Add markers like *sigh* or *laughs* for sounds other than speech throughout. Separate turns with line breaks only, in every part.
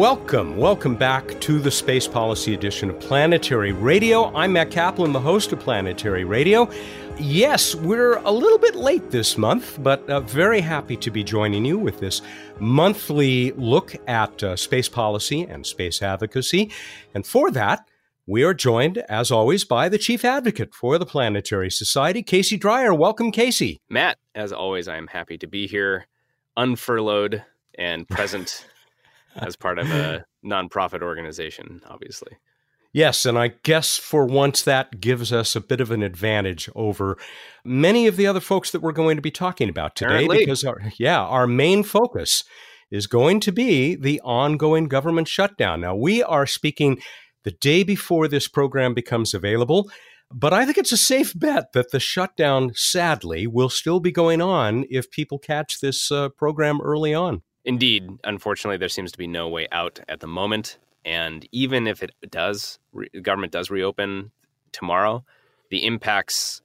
Welcome, welcome back to the Space Policy Edition of Planetary Radio. I'm Matt Kaplan, the host of Planetary Radio. Yes, we're a little bit late this month, but uh, very happy to be joining you with this monthly look at uh, space policy and space advocacy. And for that, we are joined, as always, by the chief advocate for the Planetary Society, Casey Dreyer. Welcome, Casey.
Matt, as always, I am happy to be here, unfurloughed and present as part of a nonprofit organization, obviously.
Yes, and I guess for once that gives us a bit of an advantage over many of the other folks that we're going to be talking about today
Apparently.
because our yeah, our main focus is going to be the ongoing government shutdown. Now, we are speaking the day before this program becomes available, but I think it's a safe bet that the shutdown sadly will still be going on if people catch this uh, program early on.
Indeed, unfortunately, there seems to be no way out at the moment. And even if it does, re- government does reopen tomorrow, the impacts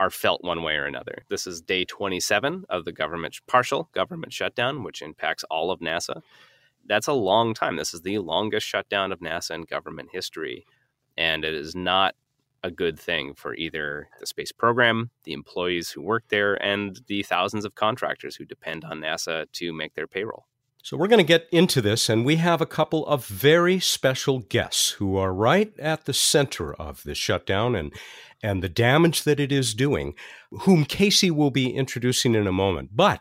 are felt one way or another. This is day 27 of the government partial government shutdown, which impacts all of NASA. That's a long time. This is the longest shutdown of NASA in government history, and it is not a good thing for either the space program, the employees who work there, and the thousands of contractors who depend on NASA to make their payroll.
So, we're going to get into this, and we have a couple of very special guests who are right at the center of this shutdown and, and the damage that it is doing, whom Casey will be introducing in a moment. But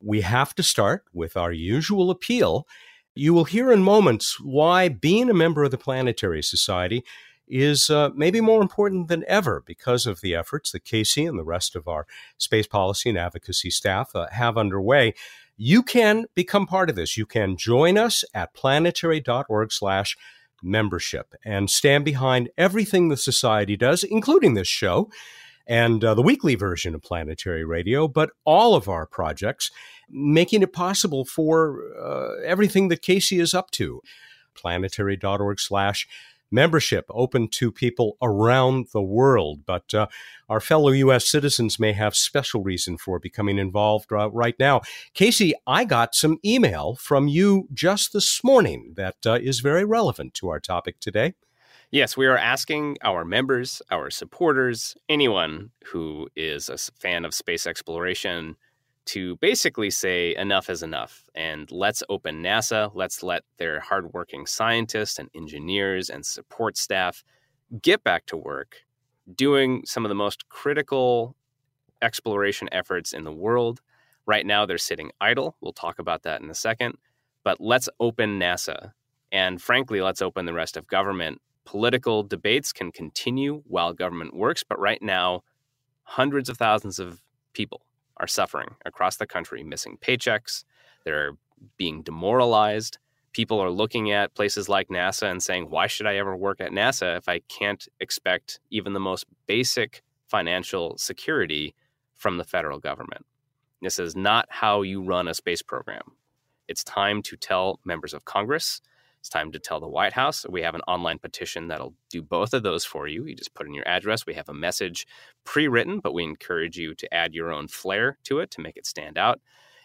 we have to start with our usual appeal. You will hear in moments why being a member of the Planetary Society is uh, maybe more important than ever because of the efforts that Casey and the rest of our space policy and advocacy staff uh, have underway. You can become part of this. You can join us at planetary.org slash membership and stand behind everything the society does, including this show and uh, the weekly version of Planetary Radio, but all of our projects, making it possible for uh, everything that Casey is up to. Planetary.org slash membership open to people around the world. But uh, our fellow U.S. citizens may have special reason for becoming involved uh, right now. Casey, I got some email from you just this morning that uh, is very relevant to our topic today.
Yes, we are asking our members, our supporters, anyone who is a fan of space exploration to basically say enough is enough and let's open NASA, let's let their hardworking scientists and engineers and support staff get back to work doing some of the most critical exploration efforts in the world. Right now, they're sitting idle. We'll talk about that in a second. But let's open NASA. And frankly, let's open the rest of government. Political debates can continue while government works, but right now, hundreds of thousands of people are suffering across the country, missing paychecks. They're being demoralized. People are looking at places like NASA and saying, why should I ever work at NASA if I can't expect even the most basic financial security from the federal government? This is not how you run a space program. It's time to tell members of Congress. It's time to tell the White House. We have an online petition that'll do both of those for you. You just put in your address. We have a message pre written, but we encourage you to add your own flair to it to make it stand out.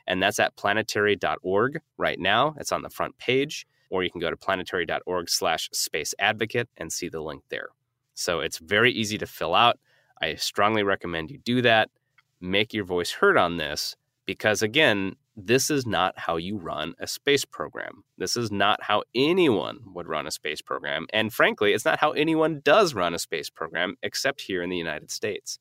And that's at planetary.org right now. It's on the front page, or you can go to planetary.org slash space advocate and see the link there. So it's very easy to fill out. I strongly recommend you do that. Make your voice heard on this because, again, this is not how you run a space program. This is not how anyone would run a space program. And frankly, it's not how anyone does run a space program except here in the United States.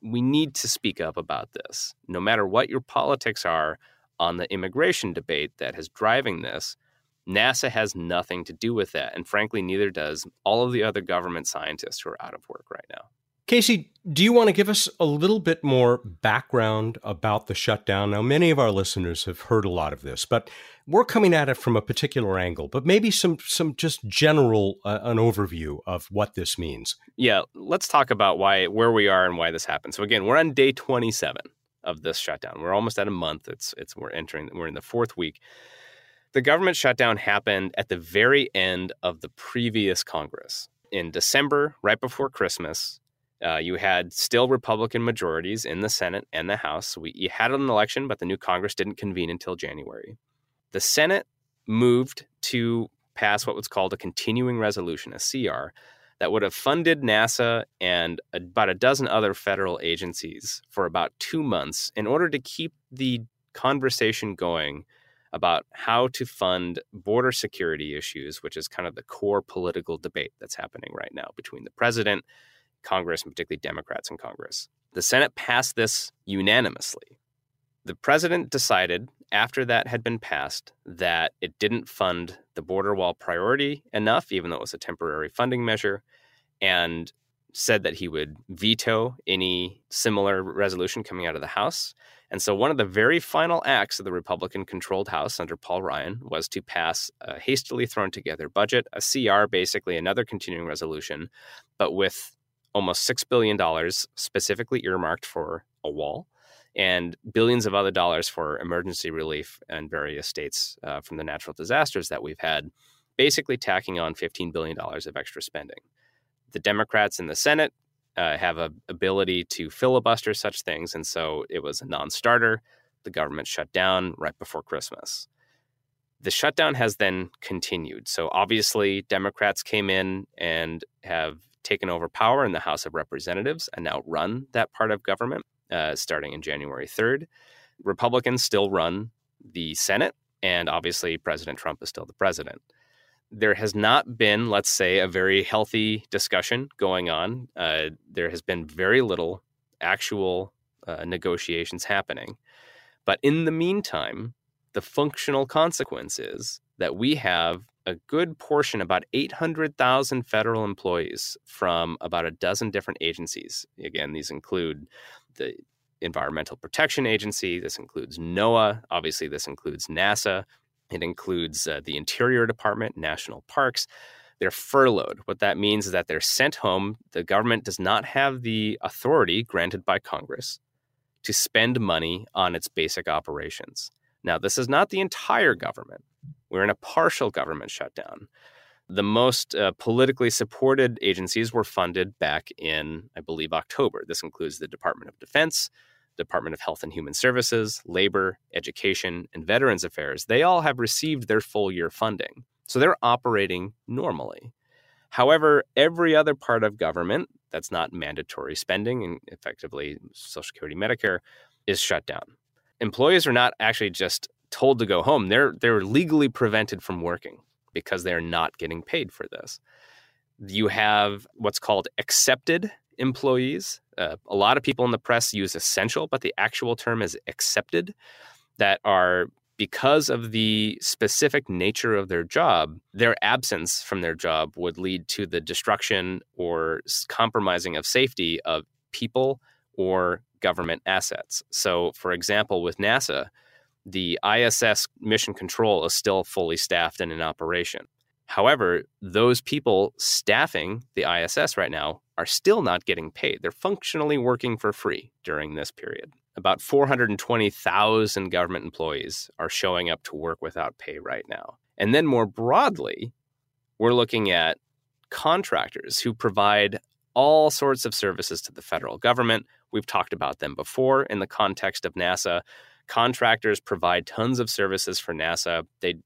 We need to speak up about this. No matter what your politics are on the immigration debate that is driving this, NASA has nothing to do with that. And frankly, neither does all of the other government scientists who are out of work right now.
Casey, do you want to give us a little bit more background about the shutdown? Now, many of our listeners have heard a lot of this, but we're coming at it from a particular angle. But maybe some some just general uh, an overview of what this means.
Yeah, let's talk about why where we are and why this happened. So again, we're on day 27 of this shutdown. We're almost at a month. It's it's we're entering we're in the fourth week. The government shutdown happened at the very end of the previous Congress in December, right before Christmas. Uh, you had still Republican majorities in the Senate and the House. We, you had an election, but the new Congress didn't convene until January. The Senate moved to pass what was called a continuing resolution, a CR, that would have funded NASA and about a dozen other federal agencies for about two months in order to keep the conversation going about how to fund border security issues, which is kind of the core political debate that's happening right now between the president, Congress, and particularly Democrats in Congress. The Senate passed this unanimously. The president decided after that had been passed that it didn't fund the border wall priority enough, even though it was a temporary funding measure, and said that he would veto any similar resolution coming out of the House. And so, one of the very final acts of the Republican controlled House under Paul Ryan was to pass a hastily thrown together budget, a CR, basically another continuing resolution, but with almost $6 billion specifically earmarked for a wall and billions of other dollars for emergency relief in various states uh, from the natural disasters that we've had, basically tacking on $15 billion of extra spending. The Democrats in the Senate uh, have a ability to filibuster such things, and so it was a non-starter. The government shut down right before Christmas. The shutdown has then continued. So obviously, Democrats came in and have taken over power in the House of Representatives and now run that part of government uh, starting in January 3rd. Republicans still run the Senate, and obviously, President Trump is still the president there has not been, let's say, a very healthy discussion going on. Uh, there has been very little actual uh, negotiations happening. But in the meantime, the functional consequence is that we have a good portion, about 800,000 federal employees from about a dozen different agencies. Again, these include the Environmental Protection Agency, this includes NOAA, obviously, this includes NASA, it includes uh, the Interior Department, national parks. They're furloughed. What that means is that they're sent home. The government does not have the authority granted by Congress to spend money on its basic operations. Now, this is not the entire government. We're in a partial government shutdown. The most uh, politically supported agencies were funded back in, I believe, October. This includes the Department of Defense, Department of Health and Human Services, Labor, Education, and Veterans Affairs, they all have received their full year funding. So they're operating normally. However, every other part of government that's not mandatory spending and effectively Social Security, Medicare is shut down. Employees are not actually just told to go home. They're they're legally prevented from working because they're not getting paid for this. You have what's called excepted employees. Uh, a lot of people in the press use essential, but the actual term is excepted, that are because of the specific nature of their job, their absence from their job would lead to the destruction or compromising of safety of people or government assets. So, for example, with NASA, the ISS mission control is still fully staffed and in operation. However, those people staffing the ISS right now are still not getting paid. They're functionally working for free during this period. About 420,000 government employees are showing up to work without pay right now. And then more broadly, we're looking at contractors who provide all sorts of services to the federal government. We've talked about them before in the context of NASA. Contractors provide tons of services for NASA. They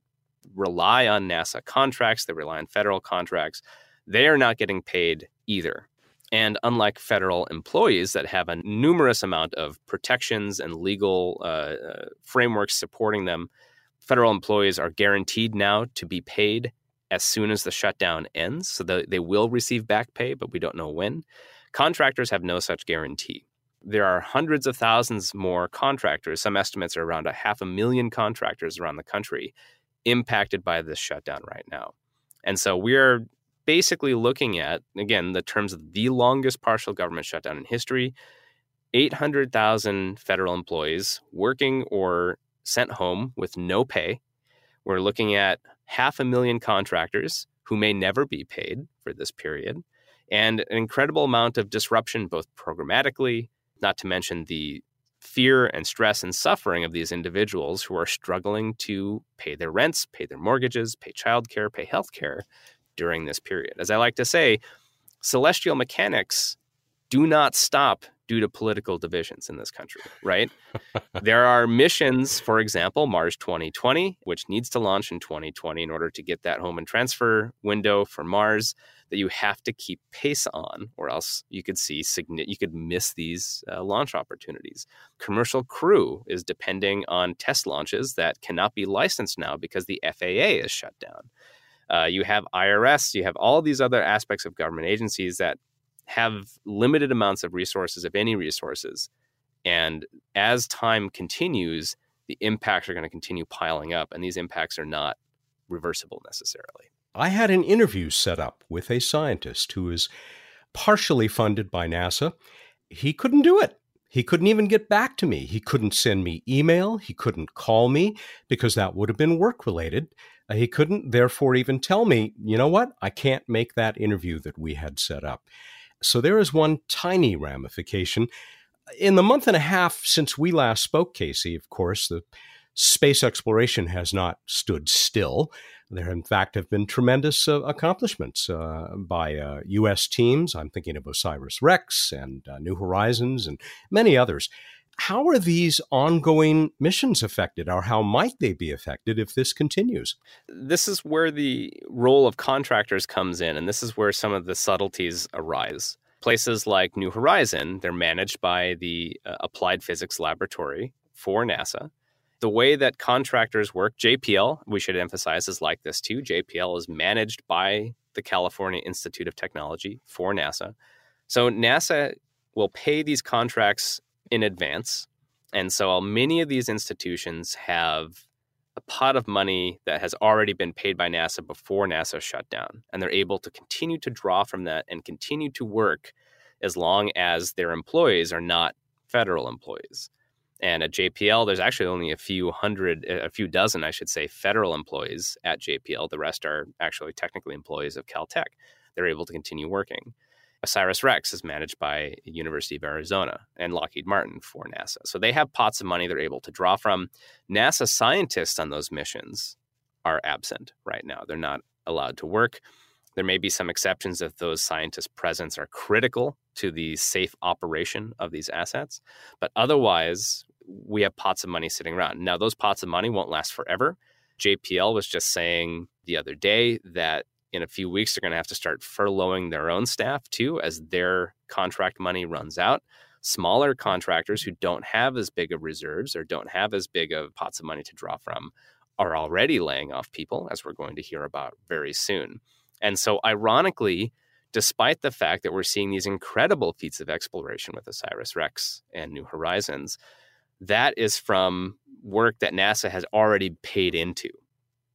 rely on NASA contracts, they rely on federal contracts. They are not getting paid either. And unlike federal employees that have a numerous amount of protections and legal uh, uh, frameworks supporting them, federal employees are guaranteed now to be paid as soon as the shutdown ends. So the, they will receive back pay, but we don't know when. Contractors have no such guarantee. There are hundreds of thousands more contractors. Some estimates are around a half a million contractors around the country impacted by this shutdown right now. And so we're basically looking at, again, the terms of the longest partial government shutdown in history 800,000 federal employees working or sent home with no pay. We're looking at half a million contractors who may never be paid for this period, and an incredible amount of disruption, both programmatically, not to mention the fear and stress and suffering of these individuals who are struggling to pay their rents, pay their mortgages, pay childcare, pay healthcare during this period. As I like to say, celestial mechanics do not stop due to political divisions in this country, right? there are missions, for example, Mars 2020, which needs to launch in 2020 in order to get that Hohmann transfer window for Mars that you have to keep pace on, or else you could see you could miss these uh, launch opportunities. Commercial crew is depending on test launches that cannot be licensed now because the FAA is shut down. Uh, you have IRS, you have all these other aspects of government agencies that have limited amounts of resources, if any resources. And as time continues, the impacts are going to continue piling up, and these impacts are not reversible necessarily.
I had an interview set up with a scientist who is partially funded by NASA. He couldn't do it. He couldn't even get back to me. He couldn't send me email. He couldn't call me because that would have been work related. Uh, he couldn't, therefore, even tell me, you know what, I can't make that interview that we had set up. So there is one tiny ramification. In the month and a half since we last spoke, Casey, of course, the space exploration has not stood still. There, in fact, have been tremendous uh, accomplishments uh, by uh, U.S. teams. I'm thinking of OSIRIS REx and uh, New Horizons and many others. How are these ongoing missions affected, or how might they be affected if this continues?
This is where the role of contractors comes in, and this is where some of the subtleties arise. Places like New Horizon, they're managed by the uh, Applied Physics Laboratory for NASA the way that contractors work, JPL, we should emphasize, is like this too. JPL is managed by the California Institute of Technology for NASA. So NASA will pay these contracts in advance. And so uh, many of these institutions have a pot of money that has already been paid by NASA before NASA shut down. And they're able to continue to draw from that and continue to work as long as their employees are not federal employees. And at JPL, there's actually only a few hundred, a few dozen, I should say, federal employees at JPL. The rest are actually technically employees of Caltech. They're able to continue working. OSIRIS REx is managed by University of Arizona and Lockheed Martin for NASA. So they have pots of money they're able to draw from. NASA scientists on those missions are absent right now. They're not allowed to work. There may be some exceptions if those scientists' presence are critical to the safe operation of these assets. But otherwise, we have pots of money sitting around. Now, those pots of money won't last forever. JPL was just saying the other day that in a few weeks they're going to have to start furloughing their own staff too as their contract money runs out. Smaller contractors who don't have as big of reserves or don't have as big of pots of money to draw from are already laying off people, as we're going to hear about very soon. And so, ironically, despite the fact that we're seeing these incredible feats of exploration with OSIRIS REx and New Horizons, that is from work that NASA has already paid into,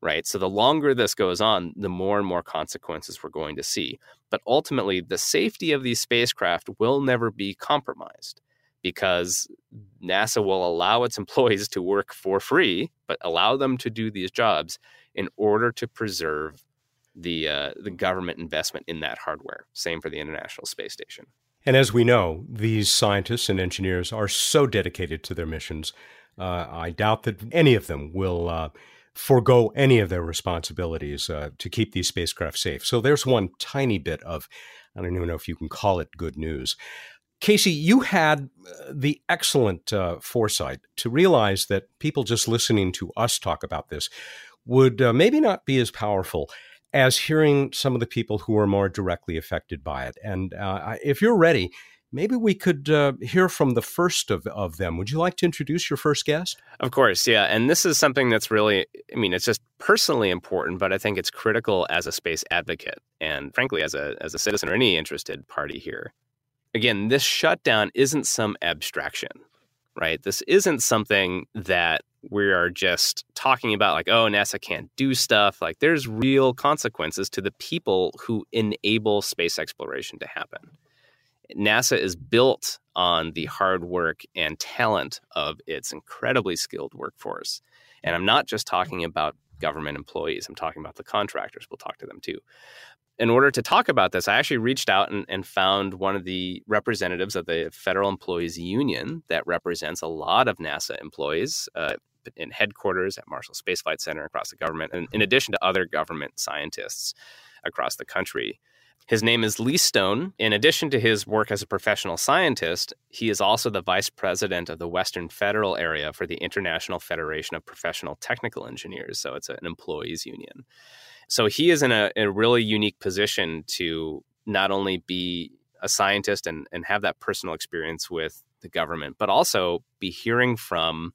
right? So the longer this goes on, the more and more consequences we're going to see. But ultimately, the safety of these spacecraft will never be compromised because NASA will allow its *laughs* employees to work for free, but allow them to do these jobs in order to preserve the uh, the government investment in that hardware. Same for the International Space Station.
And as we know, these scientists and engineers are so dedicated to their missions. Uh, I doubt that any of them will uh, forego any of their responsibilities uh, to keep these spacecraft safe. So there's one tiny bit of, I don't even know if you can call it good news. Casey, you had uh, the excellent uh, foresight to realize that people just listening to us talk about this would uh, maybe not be as powerful as hearing some of the people who are more directly affected by it. And uh, if you're ready, maybe we could uh, hear from the first of, of them. Would you like to introduce your first guest?
Of course, yeah. And this is something that's really, I mean, it's just personally important, but I think it's critical as a space advocate and frankly, as a, as a citizen or any interested party here. Again, this shutdown isn't some abstraction, right? This isn't something that we are just talking about like oh nasa can't do stuff like there's real consequences to the people who enable space exploration to happen nasa is built on the hard work and talent of its incredibly skilled workforce and i'm not just talking about government employees i'm talking about the contractors we'll talk to them too in order to talk about this, I actually reached out and, and, found one of the representatives of the Federal Employees Union that represents a lot of NASA employees. Uh, in headquarters at Marshall Space Flight Center across the government, and in addition to other government scientists across the country. His name is Lee Stone. In addition to his work as a professional scientist, he is also the vice president of the Western Federal Area for the International Federation of Professional Technical Engineers. So it's an employees union. So he is in a, a really unique position to not only be a scientist and, and have that personal experience with the government, but also be hearing from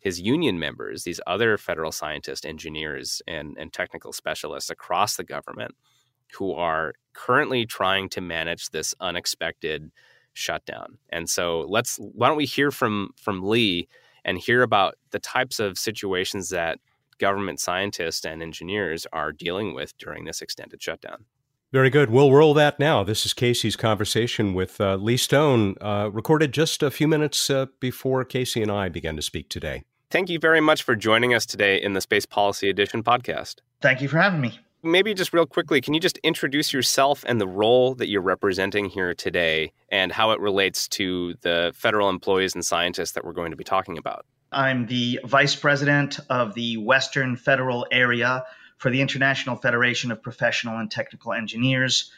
his union members, these other federal scientists, engineers, and, and technical specialists across the government who are currently trying to manage this unexpected shutdown. And so let's why don't we hear from from Lee and hear about the types of situations that government scientists and engineers are dealing with during this extended shutdown.
Very good. We'll roll that now. This is Casey's conversation with uh, Lee Stone, uh, recorded just a few minutes uh, before Casey and I began to speak today.
Thank you very much for joining us today in the Space Policy Edition podcast.
Thank you for having me
maybe just real quickly, can you just introduce yourself and the role that you're representing here today and how it relates to the federal employees and scientists that we're going to be talking about?
I'm the vice president of the Western Federal Area for the International Federation of Professional and Technical Engineers.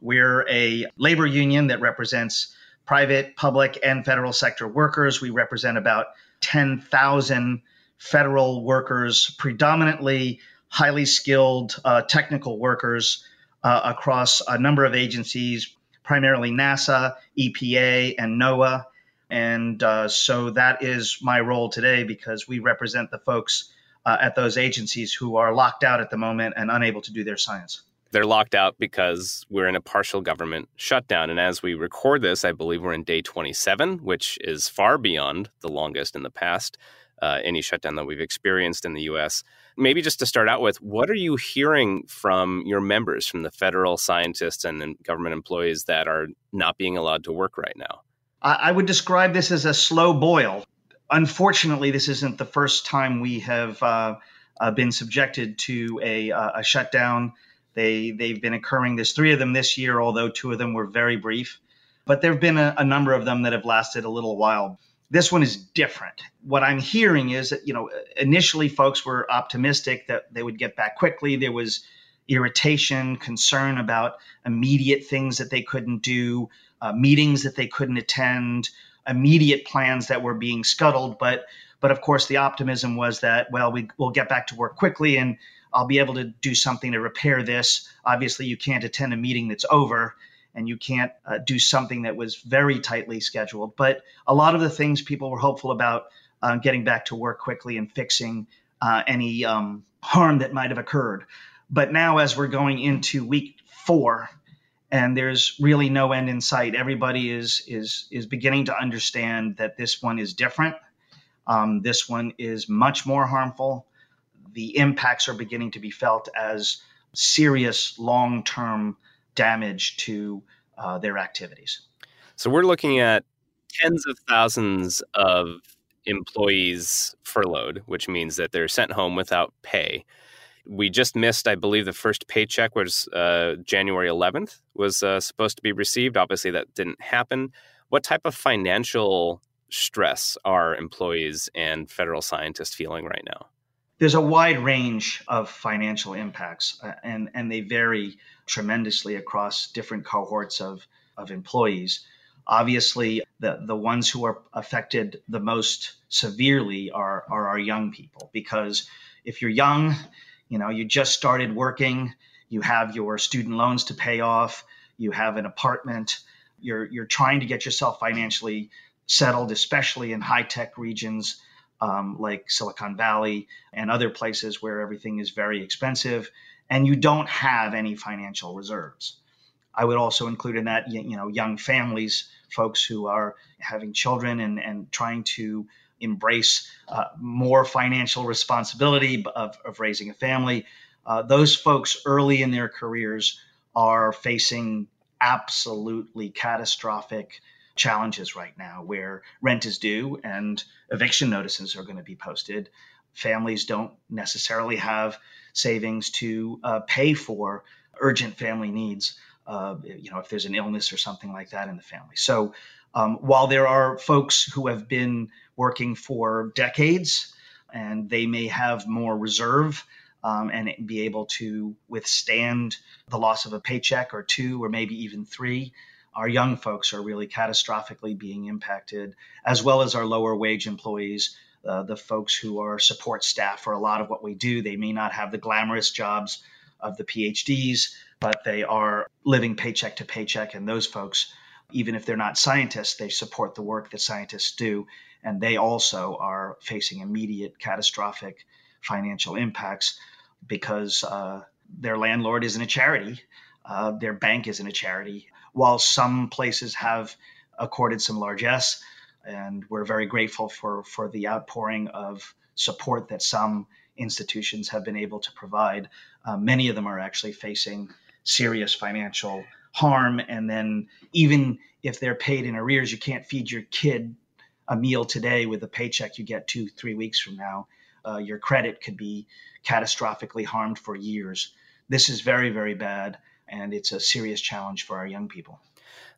We're a labor union that represents private, public, and federal sector workers. We represent about 10,000 federal workers, predominantly highly skilled uh, technical workers uh, across a number of agencies, primarily NASA, EPA, and NOAA. And uh, so that is my role today because we represent the folks uh, at those agencies who are locked out at the moment and unable to do their science.
They're locked out because we're in a partial government shutdown. And as we record this, I believe we're in day 27, which is far beyond the longest in the past, uh, any shutdown that we've experienced in the US maybe just to start out with, what are you hearing from your members, from the federal scientists and government employees that are not being allowed to work right now?
I would describe this as a slow boil. Unfortunately, this isn't the first time we have uh, uh, been subjected to a, uh, a shutdown. They they've been occurring. There's three of them this year, although two of them were very brief. But there have been a, a number of them that have lasted a little while. This one is different. What I'm hearing is that, you know, initially folks were optimistic that they would get back quickly. There was irritation, concern about immediate things that they couldn't do, uh, meetings that they couldn't attend, immediate plans that were being scuttled. But but of course, the optimism was that well, we will get back to work quickly, and I'll be able to do something to repair this. Obviously, you can't attend a meeting that's over, and you can't uh, do something that was very tightly scheduled. But a lot of the things people were hopeful about uh, getting back to work quickly and fixing uh, any um, harm that might have occurred. But now, as we're going into week four, and there's really no end in sight, everybody is is is beginning to understand that this one is different. Um, this one is much more harmful. The impacts are beginning to be felt as serious long-term damage to uh, their activities.
So we're looking at tens of thousands of employees furloughed, which means that they're sent home without pay. We just missed, I believe, the first paycheck was uh, January 11th was uh, supposed to be received. Obviously, that didn't happen. What type of financial stress are employees and federal scientists feeling right now?
There's a wide range of financial impacts, uh, and and they vary tremendously across different cohorts of, of employees. Obviously, the, the ones who are affected the most severely are, are our young people because if you're young, you know, you just started working, you have your student loans to pay off, you have an apartment, you're, you're trying to get yourself financially settled, especially in high tech regions um, like Silicon Valley and other places where everything is very expensive and you don't have any financial reserves. I would also include in that, you know, young families, folks who are having children and, and trying to embrace uh, more financial responsibility of, of raising a family. Uh, those folks early in their careers are facing absolutely catastrophic challenges right now where rent is due and eviction notices are going to be posted. Families don't necessarily have savings to uh, pay for urgent family needs. Uh, you know, if there's an illness or something like that in the family. So, um, while there are folks who have been working for decades and they may have more reserve um, and be able to withstand the loss of a paycheck or two or maybe even three. Our young folks are really catastrophically being impacted, as well as our lower wage employees, uh, the folks who are support staff for a lot of what we do. They may not have the glamorous jobs of the PhDs, but they are living paycheck to paycheck. And those folks, even if they're not scientists, they support the work that scientists do. And they also are facing immediate catastrophic financial impacts because uh, their landlord isn't a charity, uh, their bank isn't a charity. While some places have accorded some largesse, and we're very grateful for for the outpouring of support that some institutions have been able to provide. Uh, many of them are actually facing serious financial harm, and then even if they're paid in arrears, you can't feed your kid a meal today with a paycheck you get two, three weeks from now uh, your credit could be catastrophically harmed for years. This is very, very bad, and it's a serious challenge for our young people.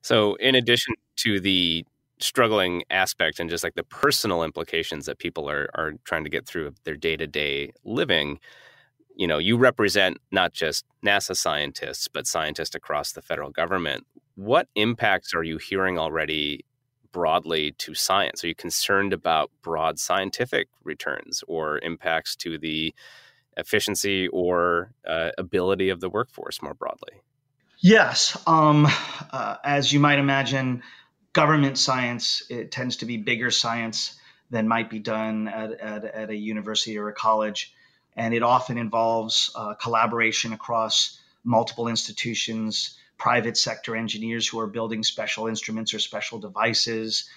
So, in addition to the struggling aspect and just like the personal implications that people are are trying to get through their day to day living, you know, you represent not just NASA scientists, but scientists across the federal government. What impacts are you hearing already broadly to science? Are you concerned about broad scientific returns or impacts to the efficiency or uh, ability of the workforce more broadly?
Yes. Um, uh, as you might imagine, government science it tends to be bigger science than might be done at, at, at a university or a college. And it often involves uh, collaboration across multiple institutions, private sector engineers who are building special instruments or special devices,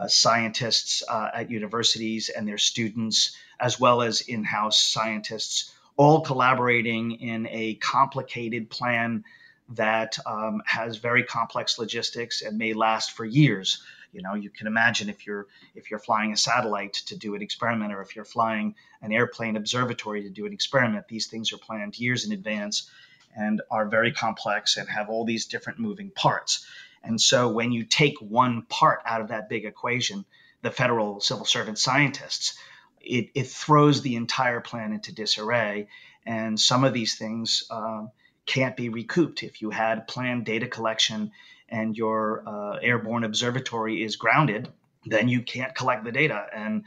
uh, scientists uh, at universities and their students, as well as in house scientists, all collaborating in a complicated plan that um, has very complex logistics and may last for years. You know, you can imagine if you're if you're flying a satellite to do an experiment, or if you're flying an airplane observatory to do an experiment, these things are planned years in advance and are very complex and have all these different moving parts. And so when you take one part out of that big equation, the federal civil servant scientists, it, it throws the entire plan into disarray. And some of these things uh, can't be recouped. If you had planned data collection and your uh, airborne observatory is grounded, then you can't collect the data. And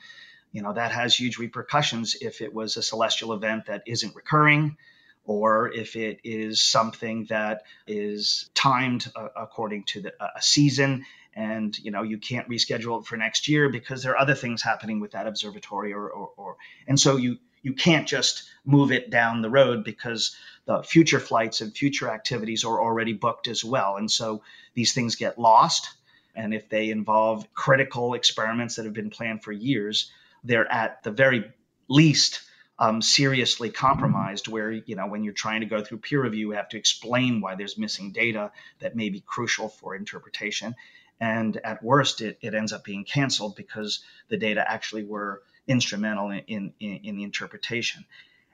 you know that has huge repercussions if it was a celestial event that isn't recurring or if it is something that is timed uh, according to the, a season and you know you can't reschedule it for next year because there are other things happening with that observatory or, or, or and so you you can't just move it down the road because the future flights and future activities are already booked as well. And so these things get lost and if they involve critical experiments that have been planned for years they're at the very least um, seriously compromised where you know when you're trying to go through peer review you have to explain why there's missing data that may be crucial for interpretation. And at worst it, it ends up being canceled because the data actually were instrumental in, in, in the interpretation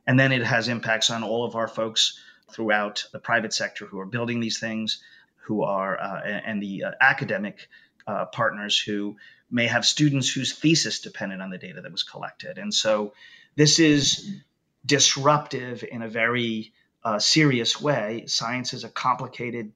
and then it has impacts on all of our folks throughout the private sector who are building these things who are uh, and the uh, academic uh, partners who may have students whose thesis depended on the data that was collected and so this is disruptive in a very uh, serious way. Science is a complicated,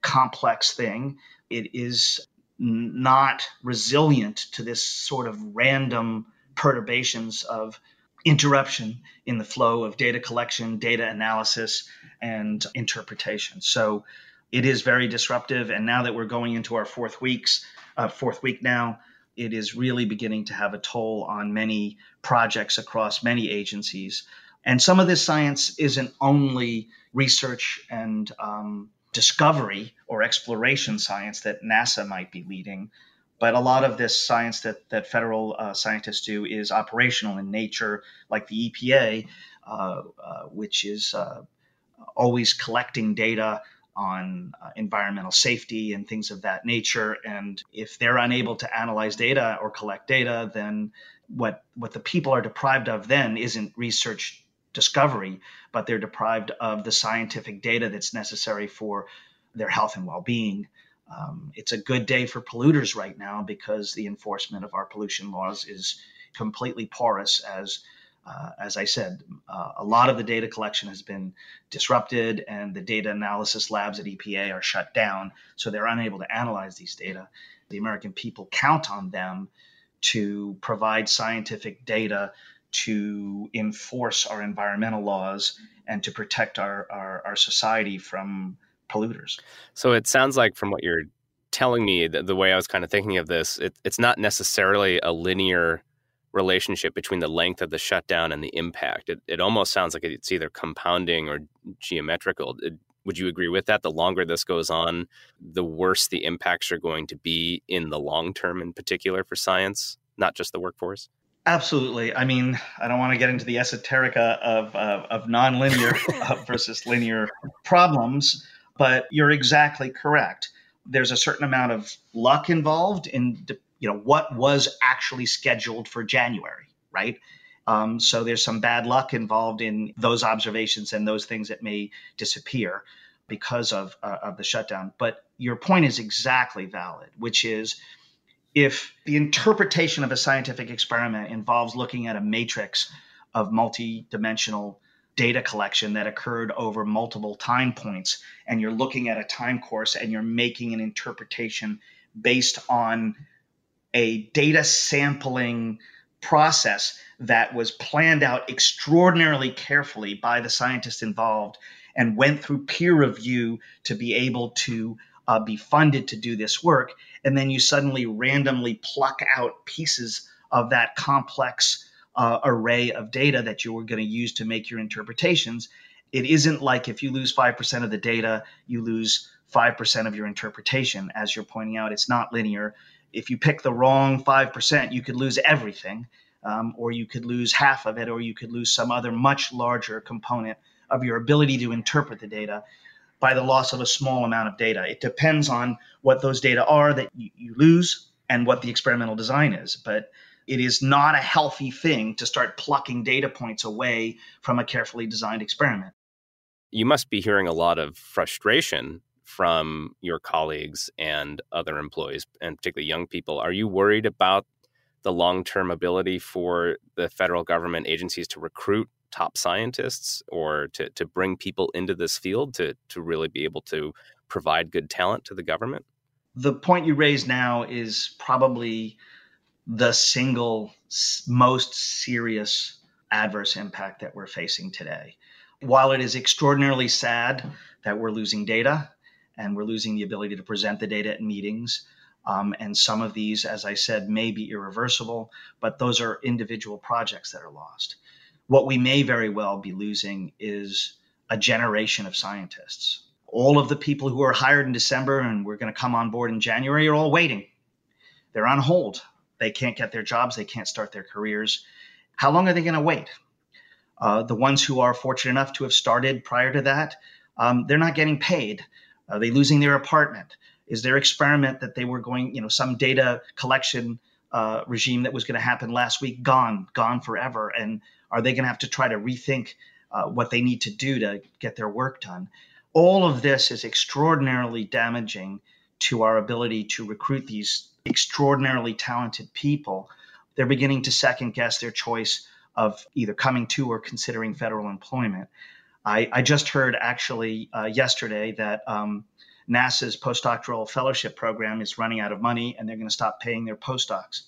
complex thing. It is not resilient to this sort of random perturbations of interruption in the flow of data collection, data analysis, and interpretation. So it is very disruptive. And now that we're going into our fourth weeks, uh, fourth week now, it is really beginning to have a toll on many projects across many agencies. And some of this science isn't only research and um, discovery or exploration science that NASA might be leading, but a lot of this science that, that federal uh, scientists do is operational in nature, like the EPA, uh, uh, which is uh, always collecting data on uh, environmental safety and things of that nature. And if they're unable to analyze data or collect data, then what what the people are deprived of then isn't research discovery, but they're deprived of the scientific data that's necessary for their health and well-being. Um, it's a good day for polluters right now because the enforcement of our pollution laws is completely porous as uh, as I said, uh, a lot of the data collection has been disrupted, and the data analysis labs at EPA are shut down, so they're unable to analyze these data. The American people count on them to provide scientific data to enforce our environmental laws and to protect our, our, our society from polluters.
So it sounds like, from what you're telling me, the, the way I was kind of thinking of this, it, it's not necessarily a linear relationship between the length of the shutdown and the impact. It, it almost sounds like it's either compounding or geometrical. It, would you agree with that? The longer this goes on, the worse the impacts are going to be in the long term, in particular for science, not just the workforce?
Absolutely. I mean, I don't want to get into the esoterica of, of, of nonlinear *laughs* uh, versus linear problems, but you're exactly correct. There's a certain amount of luck involved in you know what was actually scheduled for January, right? Um, so there's some bad luck involved in those observations and those things that may disappear because of uh, of the shutdown. But your point is exactly valid, which is if the interpretation of a scientific experiment involves looking at a matrix of multi-dimensional data collection that occurred over multiple time points and you're looking at a time course and you're making an interpretation based on a data sampling process that was planned out extraordinarily carefully by the scientists involved and went through peer review to be able to uh, be funded to do this work. And then you suddenly randomly pluck out pieces of that complex uh, array of data that you were going to use to make your interpretations. It isn't like if you lose 5% of the data, you lose 5% of your interpretation. As you're pointing out, it's not linear if you pick the wrong 5%, you could lose everything, um, or you could lose half of it, or you could lose some other much larger component of your ability to interpret the data by the loss of a small amount of data. It depends on what those data are that you, you lose and what the experimental design is. But it is not a healthy thing to start plucking data points away from a carefully designed experiment.
You must be hearing a lot of frustration from your colleagues and other employees, and particularly young people. Are you worried about the long term ability for the federal government agencies to recruit top scientists or to, to bring people into this field to, to really be able to provide good talent to the government?
The point you raise now is probably the single most serious adverse impact that we're facing today. While it is extraordinarily sad that we're losing data and we're losing the ability to present the data at meetings. Um, and some of these, as I said, may be irreversible, but those are individual projects that are lost. What we may very well be losing is a generation of scientists. All of the people who are hired in December and we're going to come on board in January are all waiting. They're on hold. They can't get their jobs, they can't start their careers. How long are they going to wait? Uh, the ones who are fortunate enough to have started prior to that, um, they're not getting paid. Are they losing their apartment? Is their experiment that they were going, you know, some data collection uh, regime that was going to happen last week gone, gone forever? And are they going to have to try to rethink uh, what they need to do to get their work done? All of this is extraordinarily damaging to our ability to recruit these extraordinarily talented people. They're beginning to second guess their choice of either coming to or considering federal employment. I, I just heard actually uh, yesterday that um, NASA's postdoctoral fellowship program is running out of money and they're going to stop paying their postdocs.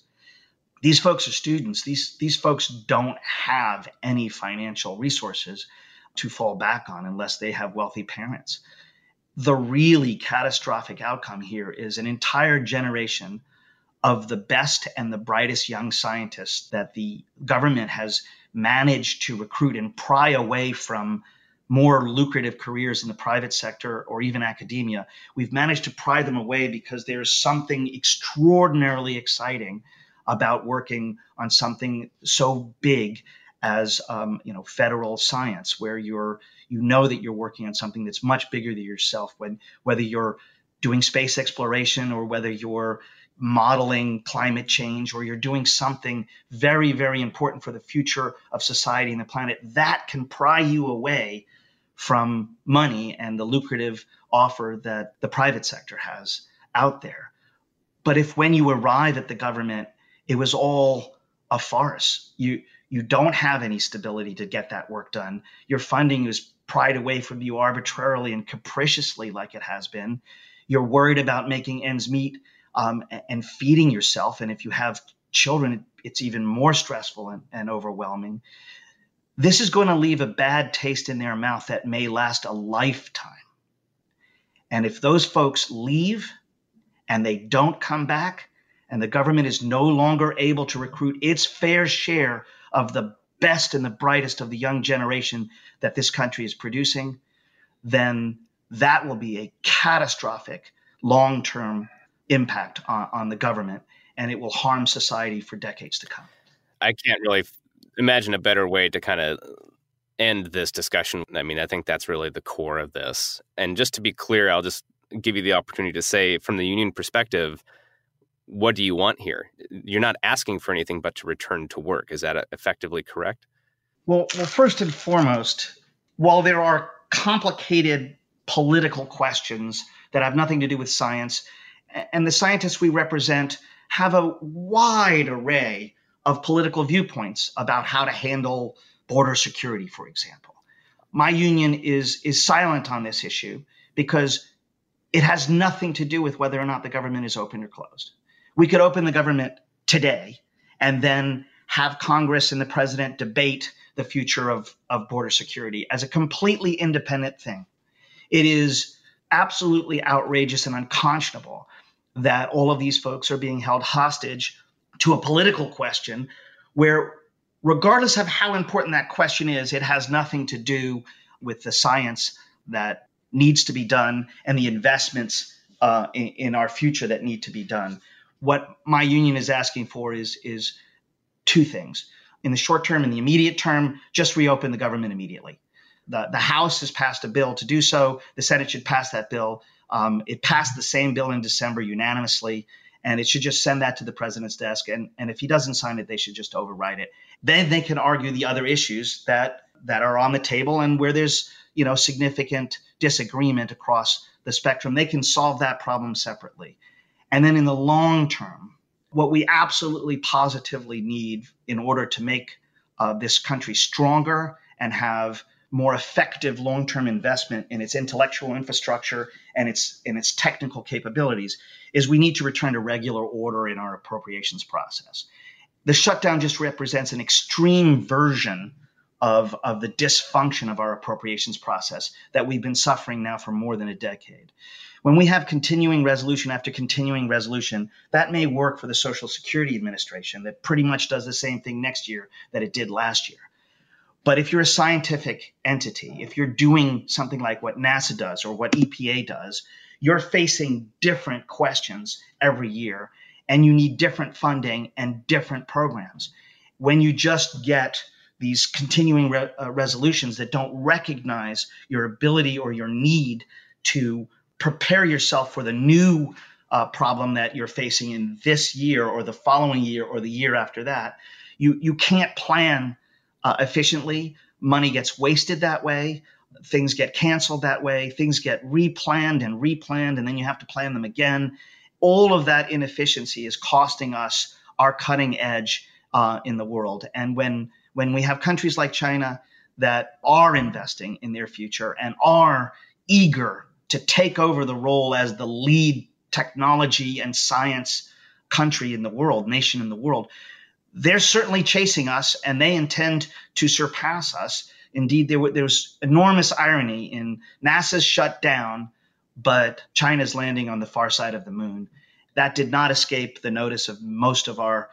These folks are students. These, these folks don't have any financial resources to fall back on unless they have wealthy parents. The really catastrophic outcome here is an entire generation of the best and the brightest young scientists that the government has managed to recruit and pry away from more lucrative careers in the private sector or even academia. We've managed to pry them away because there's something extraordinarily exciting about working on something so big as um, you know federal science, where you're you know that you're working on something that's much bigger than yourself. When whether you're doing space exploration or whether you're modeling climate change or you're doing something very very important for the future of society and the planet that can pry you away from money and the lucrative offer that the private sector has out there. But if when you arrive at the government, it was all a farce, you you don't have any stability to get that work done. Your funding is pried away from you arbitrarily and capriciously, like it has been. You're worried about making ends meet um, and feeding yourself. And if you have children, it's even more stressful and, and overwhelming. This is going to leave a bad taste in their mouth that may last a lifetime. And if those folks leave and they don't come back, and the government is no longer able to recruit its fair share of the best and the brightest of the young generation that this country is producing, then that will be a catastrophic long term impact on, on, the government and it will harm society for decades to come.
I can't really imagine a better way to kind of end this discussion. I mean, I think that's really the core of this. And just to be clear, I'll just give you the opportunity to say from the union perspective, what do you want here? You're not asking for anything but to return to work. Is that effectively correct?
Well, well, first and foremost, while there are complicated political questions that have nothing to do with science, and the scientists we represent have a wide array of political viewpoints about how to handle border security, for example. My union is is silent on this issue because it has nothing to do with whether or not the government is open or closed. We could open the government today and then have Congress and the president debate the future of, of border security as a completely independent thing. It is absolutely outrageous and unconscionable that all of these folks are being held hostage to a political question where, regardless of how important that question is, it has nothing to do with the science that needs to be done and the investments uh, in, in our future that need to be done what my union is asking for is is two things. In the short term, in the immediate term, just reopen the government immediately. The, the House has passed a bill to do so. The Senate should pass that bill. Um, it passed the same bill in December unanimously, and it should just send that to the president's desk. And, and if he doesn't sign it, they should just override it. Then they can argue the other issues that that are on the table and where there's you know significant disagreement across the spectrum. They can solve that problem separately. And then in the long term, what we absolutely positively need in order to make uh, this country stronger and have more effective long-term investment in its intellectual infrastructure and its in its technical capabilities is we need to return to regular order in our appropriations process. The shutdown just represents an extreme version of, of the dysfunction of our appropriations process that we've been suffering now for more than a decade. When we have continuing resolution after continuing resolution, that may work for the Social Security Administration that pretty much does the same thing next year that it did last year. But if you're a scientific entity, if you're doing something like what NASA does or what EPA does, you're facing different questions every year and you need different funding and different programs. When you just get these continuing re- uh, resolutions that don't recognize your ability or your need to prepare yourself for the new uh, problem that you're facing in this year or the following year or the year after that. You you can't plan uh, efficiently. Money gets wasted that way. Things get canceled that way. Things get replanned and replanned, and then you have to plan them again. All of that inefficiency is costing us our cutting edge uh, in the world. And when when we have countries like China that are investing in their future and are eager to take over the role as the lead technology and science country in the world, nation in the world. They're certainly chasing us and they intend to surpass us. Indeed, there, was enormous irony in NASA's shut down, but China's landing on the far side of the moon. That did not escape the notice of most of our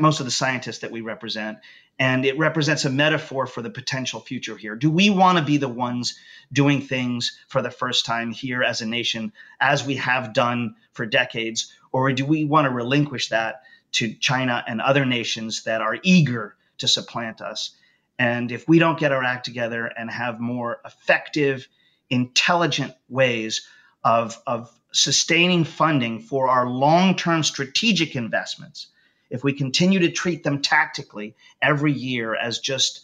most of the scientists that we represent and it represents a metaphor for the potential future here. Do we want to be the ones doing things for the first time here as a nation, as we have done for decades, or do we want to relinquish that to China and other nations that are eager to supplant us? And if we don't get our act together and have more effective, intelligent ways of, of sustaining funding for our long term strategic investments, if we continue to treat them tactically every year as just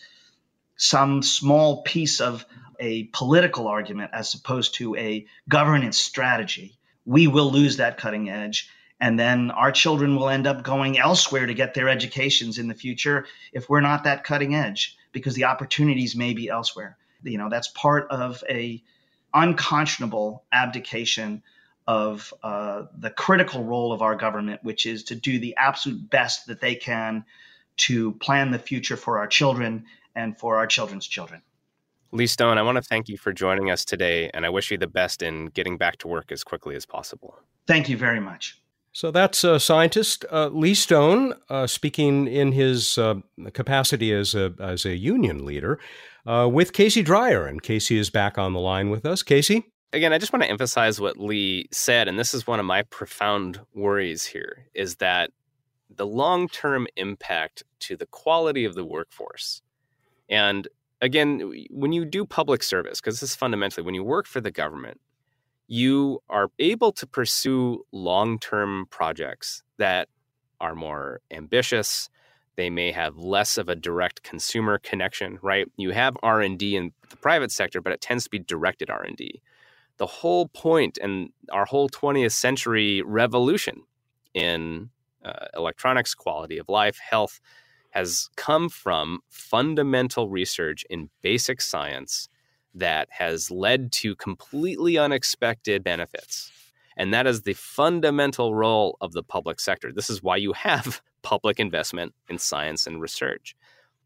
some small piece of a political argument as opposed to a governance strategy, we will lose that cutting edge. And then our children will end up going elsewhere to get their educations in the future if we're not that cutting edge because the opportunities may be elsewhere. You know, that's part of a unconscionable abdication of uh, the critical role of our government, which is to do the absolute best that they can to plan the future for our children and for our children's children.
Lee Stone, I want to thank you for joining us today, and I wish you the best in getting back to work as quickly as possible.
Thank you very much.
So that's uh, scientist uh, Lee Stone uh, speaking in his uh, capacity as a, as a union leader uh, with Casey Dreyer. And Casey is back on the line with us. Casey?
Again, I just want to emphasize what Lee said, and this is one of my profound worries here, is that the long term impact to the quality of the workforce. And again, when you do public service, because this is fundamentally when you work for the government, you are able to pursue long-term projects that are more ambitious they may have less of a direct consumer connection right you have r&d in the private sector but it tends to be directed r&d the whole point and our whole 20th century revolution in uh, electronics quality of life health has come from fundamental research in basic science that has led to completely unexpected benefits. And that is the fundamental role of the public sector. This is why you have *laughs* public investment in science and research.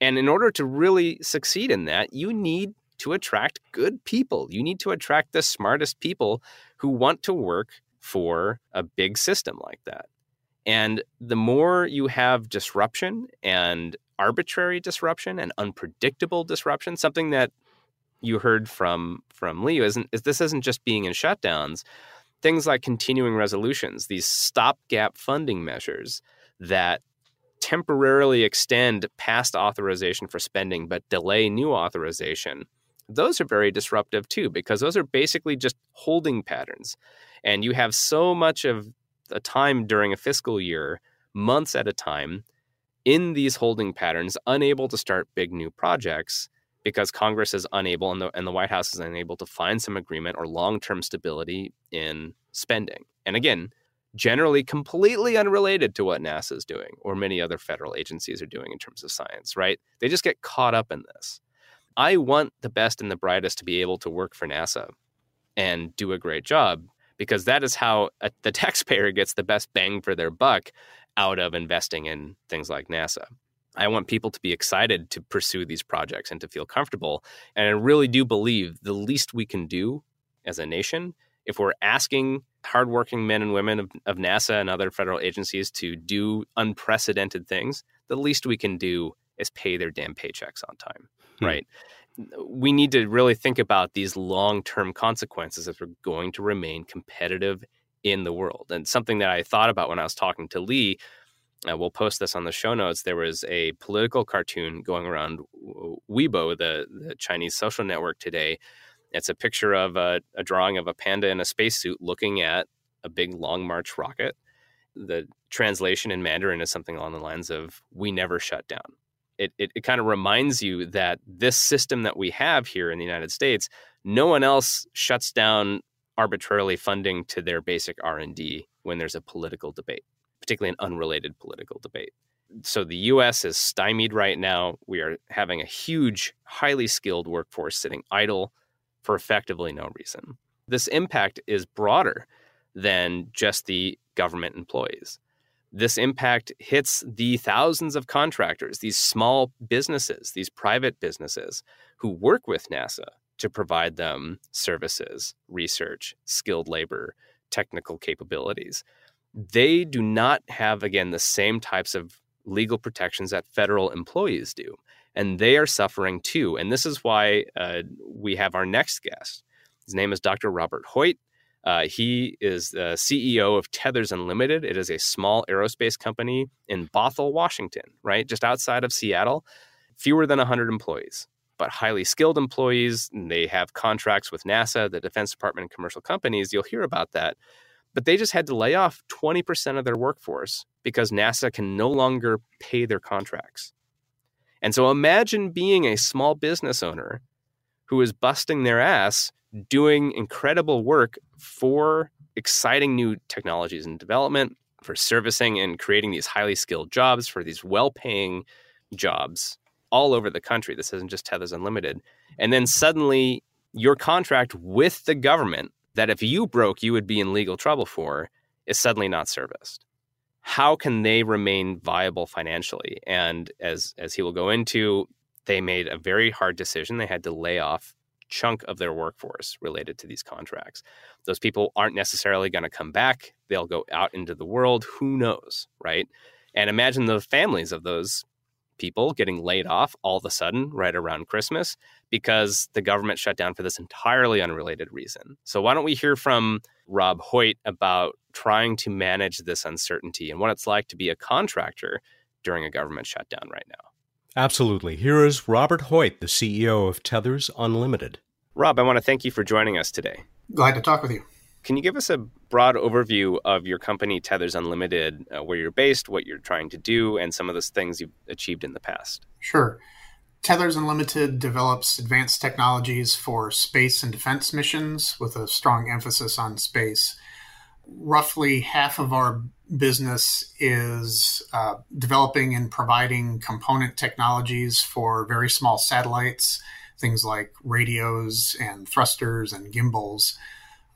And in order to really succeed in that, you need to attract good people. You need to attract the smartest people who want to work for a big system like that. And the more you have disruption and arbitrary disruption and unpredictable disruption, something that you heard from from Lee isn't is this isn't just being in shutdowns. Things like continuing resolutions, these stopgap funding measures that temporarily extend past authorization for spending but delay new authorization. Those are very disruptive too because those are basically just holding patterns. And you have so much of a time during a fiscal year, months at a time, in these holding patterns, unable to start big new projects because Congress is unable and the, and the White House is unable to find some agreement or long term stability in spending. And again, generally completely unrelated to what NASA is doing or many other federal agencies are doing in terms of science, right? They just get caught up in this. I want the best and the brightest to be able to work for NASA and do a great job because that is how a, the *laughs* taxpayer gets the best bang for their buck out of investing in things like NASA. I want people to be excited to pursue these projects and to feel comfortable. And I really do believe the least we can do as a nation, if we're asking hardworking men and women of, of NASA and other federal agencies to do unprecedented things, the least we can do is pay their damn paychecks on time, hmm. right? We need to really think about these long term consequences if we're going to remain competitive in the world. And something that I thought about when I was talking to Lee uh, we'll post this on the show notes. There was a political cartoon going around Weibo, the, the Chinese social network today. It's a picture of a, a drawing of a panda in a spacesuit looking at a big Long March rocket. The translation in Mandarin is something along the lines of "We never shut down." It, it, it kind of reminds you that this system that we have here in the United States, no one else shuts down arbitrarily funding to their basic R and D when there's a political debate particularly an unrelated political debate. So the US is stymied right now. We are having a huge, highly skilled workforce sitting idle for effectively no reason. This impact is broader than just the government employees. This impact hits the thousands of contractors, these small businesses, these private businesses who work with NASA to provide them services, research, skilled labor, technical capabilities they do not have, again, the same types of legal protections that federal employees do. And they are suffering too. And this is why uh, we have our next guest. His name is Dr. Robert Hoyt. Uh, he is the CEO of Tethers Unlimited. It is a small aerospace company in Bothell, Washington, right? Just outside of Seattle. Fewer than 100 employees, but highly skilled employees. They have contracts with NASA, the Defense Department, and commercial companies. You'll hear about that. But they just had to lay off 20% of their workforce because NASA can no longer pay their contracts. And so imagine being a small business owner who is busting their ass doing incredible work for exciting new technologies and development, for servicing and creating these highly skilled jobs for these well paying jobs all over the country. This isn't just Tethers Unlimited. And then suddenly your contract with the government that if you broke, you would be in legal trouble for is suddenly not serviced. How can they remain viable financially? And as as he will go into, they made a very hard decision. They had to lay off chunk of their workforce related to these contracts. Those people aren't necessarily going to come back. They'll go out into the world. Who knows, right? And imagine the families of those people getting laid off all of a sudden right around Christmas because the government shut down for this entirely unrelated reason. So, why don't we hear from Rob Hoyt about trying to manage this uncertainty and what it's like to be a contractor during a government shutdown right now?
Absolutely. Here is Robert Hoyt, the CEO of Tethers Unlimited.
Rob, I want to thank you for joining us today.
Glad to talk with you.
Can you give us a broad overview of your company, Tethers Unlimited, uh, where you're based, what you're trying to do, and some of those things you've achieved in the past?
Sure. Tethers Unlimited develops advanced technologies for space and defense missions with a strong emphasis on space. Roughly half of our business is uh, developing and providing component technologies for very small satellites, things like radios and thrusters and gimbals.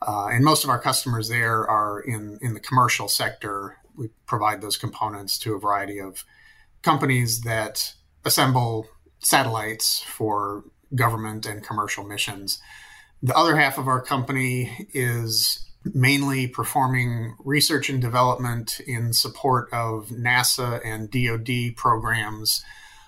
Uh, and most of our customers there are in, in the commercial sector. We provide those components to a variety of companies that assemble satellites for government and commercial missions. The other half of our company is mainly performing research and development in support of NASA and DoD programs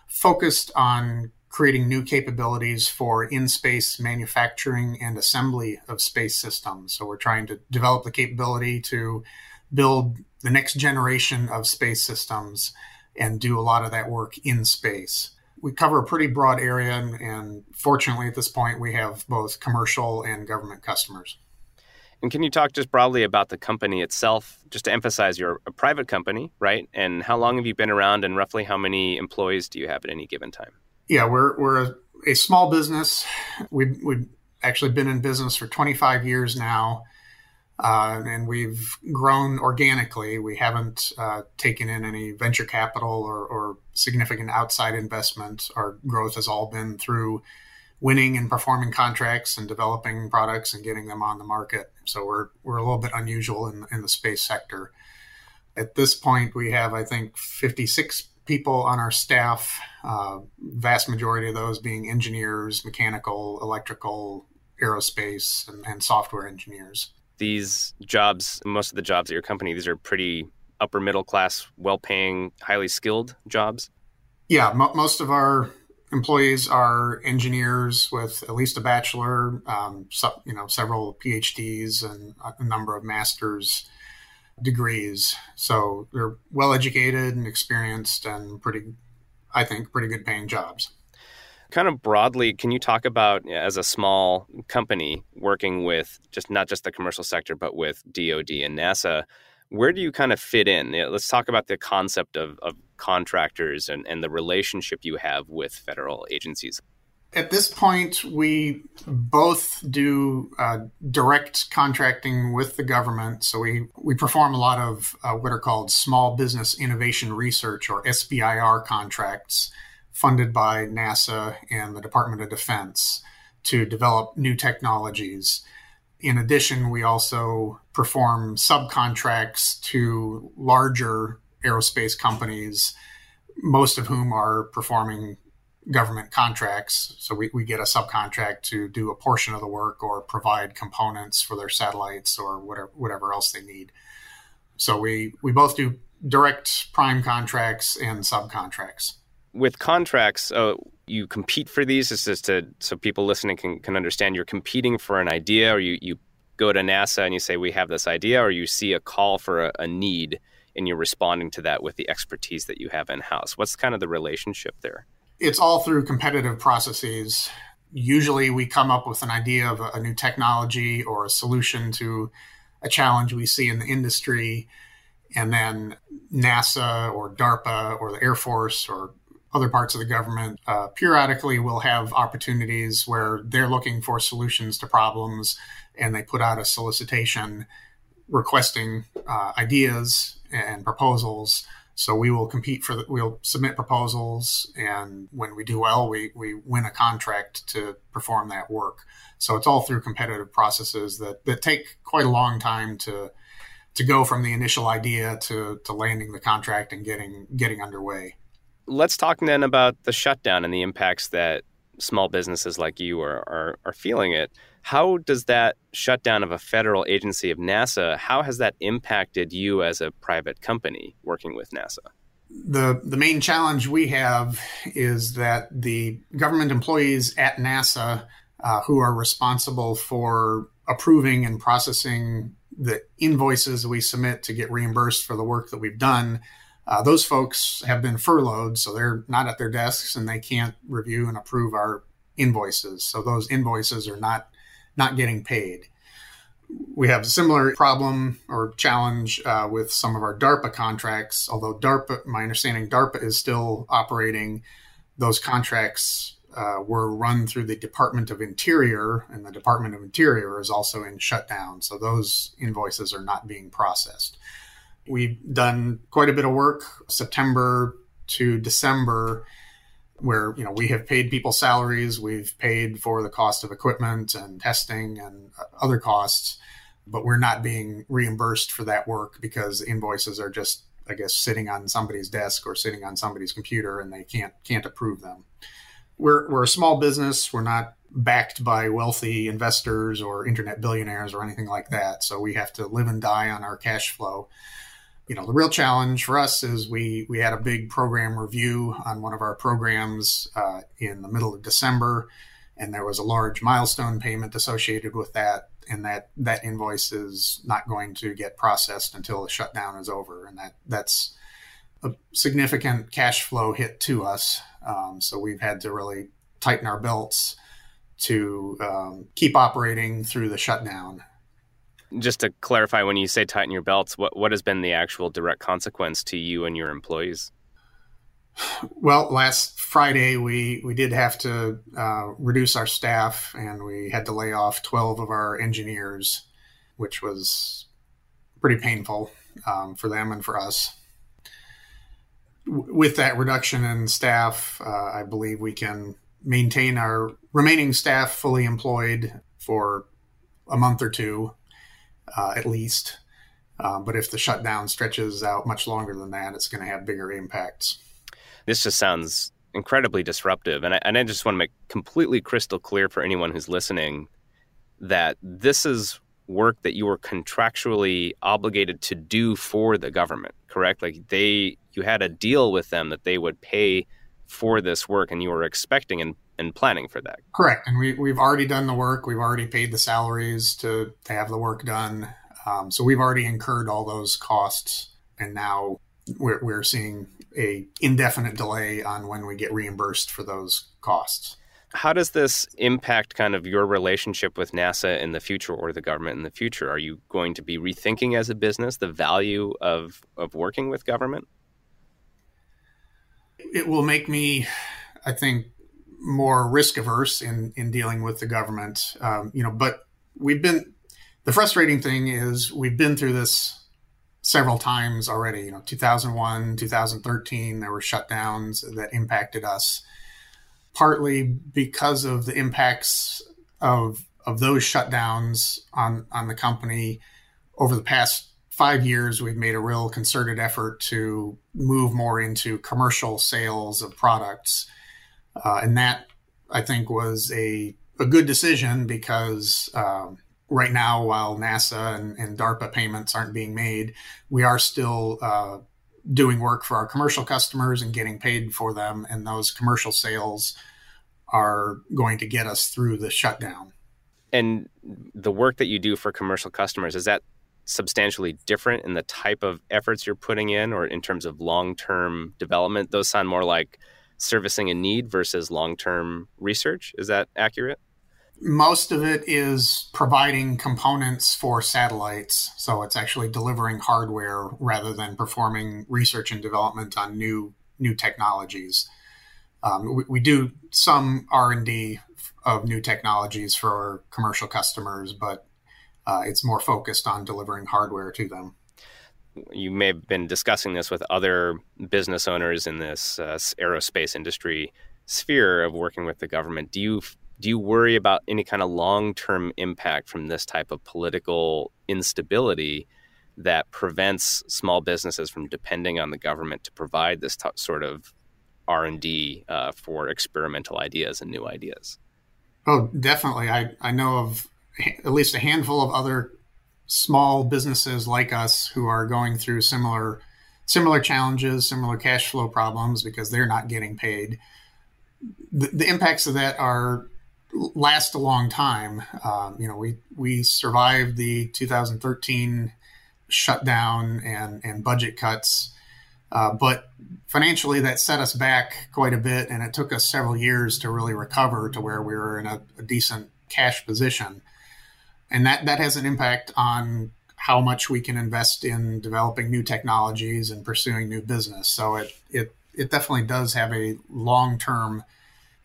focused on creating new capabilities for in space manufacturing and assembly of space systems. So we're trying to develop the capability to build the next generation of space systems and do a lot of that work in space. We cover a pretty broad area, and, and fortunately, at this point, we have both commercial and government customers.
And can you talk just broadly about the company itself, just to emphasize you're a private company, right? And how long have you been around, and roughly how many employees do you have at any given time?
Yeah, we're we're a, a small business. We've we've actually been in business for 25 years now, uh, and we've grown organically. We haven't uh, taken in any venture capital or, or significant outside investment. Our growth has all been through winning and performing contracts and developing products and getting them on the market. So we're we're a little bit unusual in, in the space sector. At this point, we have I think 56 people on our staff, uh, vast majority of those being engineers, mechanical, electrical, aerospace, and, and, software engineers.
These jobs, most of the jobs at your company, these are pretty upper middle class, well paying, highly skilled jobs?
Yeah, most of our employees are engineers with at least a bachelor, um, so, you know, several PhDs and a number of masters degrees. So they're well educated and experienced and pretty, I think, pretty good paying jobs.
Kind of broadly, can you talk about as a small company working with just not just the commercial sector, but with DoD and NASA? Where do you kind of fit in? Let's talk about the concept of, of contractors and, and the relationship you have with federal agencies.
At this point, we both do uh, direct contracting with the government. So we, we perform a lot of uh, what are called Small Business Innovation Research or SBIR contracts funded by NASA and the Department of Defense to develop new technologies. In addition, we also perform subcontracts to larger aerospace companies, most of whom are performing government contracts. So we, we get a subcontract to do a portion of the work or provide components for their satellites or whatever whatever else they need. So we we both do direct prime contracts and subcontracts.
With contracts, uh, you compete for these. This is to so people listening can, can understand. You're competing for an idea, or you you go to NASA and you say we have this idea, or you see a call for a, a need and you're responding to that with the expertise that you have in house. What's kind of the relationship there?
it's all through competitive processes. Usually, we come up with an idea of a, new technology or a solution to a challenge we see in the industry, and then NASA or DARPA or the Air Force or other parts of the government uh, periodically will have opportunities where they're looking for solutions to problems, and they put out a solicitation requesting uh, ideas, and proposals. So we will compete for the, we'll submit proposals, and when we do well, we we win a contract to perform that work. So it's all through competitive processes that that take quite a long time to to go from the initial idea to to landing the contract and getting getting underway.
Let's talk then about the shutdown and the impacts that small businesses like you are, are, are feeling it. How does that shutdown of a federal agency of NASA, how has that impacted you as a private company working with NASA?
The, the main challenge we have is that the government employees at NASA uh, who are responsible for approving and processing the invoices we submit to get reimbursed for the work that we've done uh, those folks have been furloughed, so they're not at their desks and they can't review and approve our invoices. So those invoices are not not getting paid. We have a similar problem or challenge uh, with some of our DARPA contracts. Although DARPA, my understanding, DARPA is still operating. Those contracts uh, were run through the Department of Interior, and the Department of Interior is also in shutdown. So those invoices are not being processed. We've done quite a bit of work September to December where you know we have paid people salaries we've paid for the cost of equipment and testing and other costs but we're not being reimbursed for that work because invoices are just i guess sitting on somebody's desk or sitting on somebody's computer and they can't can't approve them. We're we're a small business. We're not backed by wealthy investors or internet billionaires or anything like that. So we have to live and die on our cash flow you know the real challenge for us is we we had a big program review on one of our programs uh, in the middle of December, and there was a large milestone payment associated with that, and that that invoice is not going to get processed until the shutdown is over, and that that's a significant cash flow hit to us. Um, so we've had to really tighten our belts to um, keep operating through the shutdown
just to clarify, when you say tighten your belts, what, what has been the actual direct consequence to you and your employees?
Well, last Friday we we did have to uh, reduce our staff, and we had to lay off twelve of our engineers, which was pretty painful um, for them and for us. With that reduction in staff, uh, I believe we can maintain our remaining staff fully employed for a month or two uh, at least. Um, but if the shutdown stretches out much longer than that, it's going to have bigger impacts.
This just sounds incredibly disruptive. And I, and I just want to make completely crystal clear for anyone who's listening that this is work that you were contractually obligated to do for the government, correct? Like they, you had a deal with them that they would pay for this work and you were expecting and and planning for that.
Correct. And we, we've already done the work. We've already paid the salaries to, to have the work done. Um, so we've already incurred all those costs. And now we're, we're seeing a indefinite delay on when we get reimbursed for those costs.
How does this impact kind of your relationship with NASA in the future or the government in the future? Are you going to be rethinking as a business the value of, of working with government?
It will make me, I think, more risk averse in in dealing with the government. Um, you know, but we've been the frustrating thing is we've been through this several times already. You know, 2001, 2013, there were shutdowns that impacted us, partly because of the impacts of of those shutdowns on on the company over the past five years, we've made a real concerted effort to move more into commercial sales of products. Uh, and that I think was a, a good decision because um, right now, while NASA and, and, DARPA payments aren't being made, we are still uh, doing work for our commercial customers and getting paid for them. And those commercial sales are going to get us through the shutdown.
And the work that you do for commercial customers, is that substantially different in the type of efforts you're putting in or in terms of long term development? Those sound more like servicing a need versus long term research. Is that accurate?
Most of it is providing components for satellites. So it's actually delivering hardware rather than performing research and development on new new technologies. Um, we, we, do some R and D of new technologies for commercial customers, but uh, it's more focused on delivering hardware to them
You may have been discussing this with other business owners in this uh, aerospace industry sphere of working with the government. Do you do you worry about any kind of long term impact from this type of political instability that prevents small businesses from depending on the government to provide this t- sort of R and D uh, for experimental ideas and new ideas?
Oh, definitely. I I know of at least a handful of other small businesses like us who are going through similar similar challenges, similar cash flow problems because they're not getting paid. The, the impacts of that are last a long time. Um, you know, we we survived the 2013 shutdown and and budget cuts, uh, but financially that set us back quite a bit, and it took us several years to really recover to where we were in a, a decent cash position and that that has an impact on how much we can invest in developing new technologies and pursuing new business. So it it it definitely does have a long term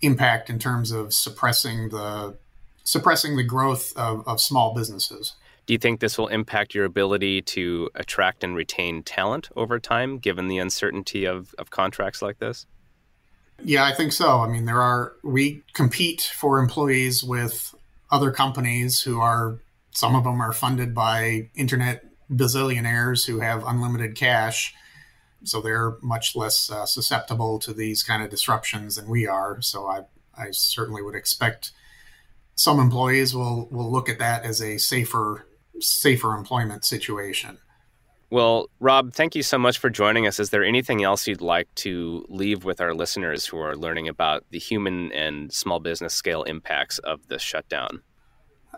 impact in terms of suppressing the suppressing the growth of, of small businesses.
Do you think this will impact your ability to attract and retain talent over time, given the uncertainty of, of contracts like this?
Yeah, I think so. I mean, there are, we compete for employees with other companies who are some of them are funded by internet bazillionaires who have unlimited cash so they're much less uh, susceptible to these kind of disruptions than we are. So i i certainly would expect some employees will will look at that as a safer safer employment situation
well, Rob, thank you so much for joining us. Is there anything else you'd like to leave with our listeners who are learning about the human and small business scale impacts of this shutdown?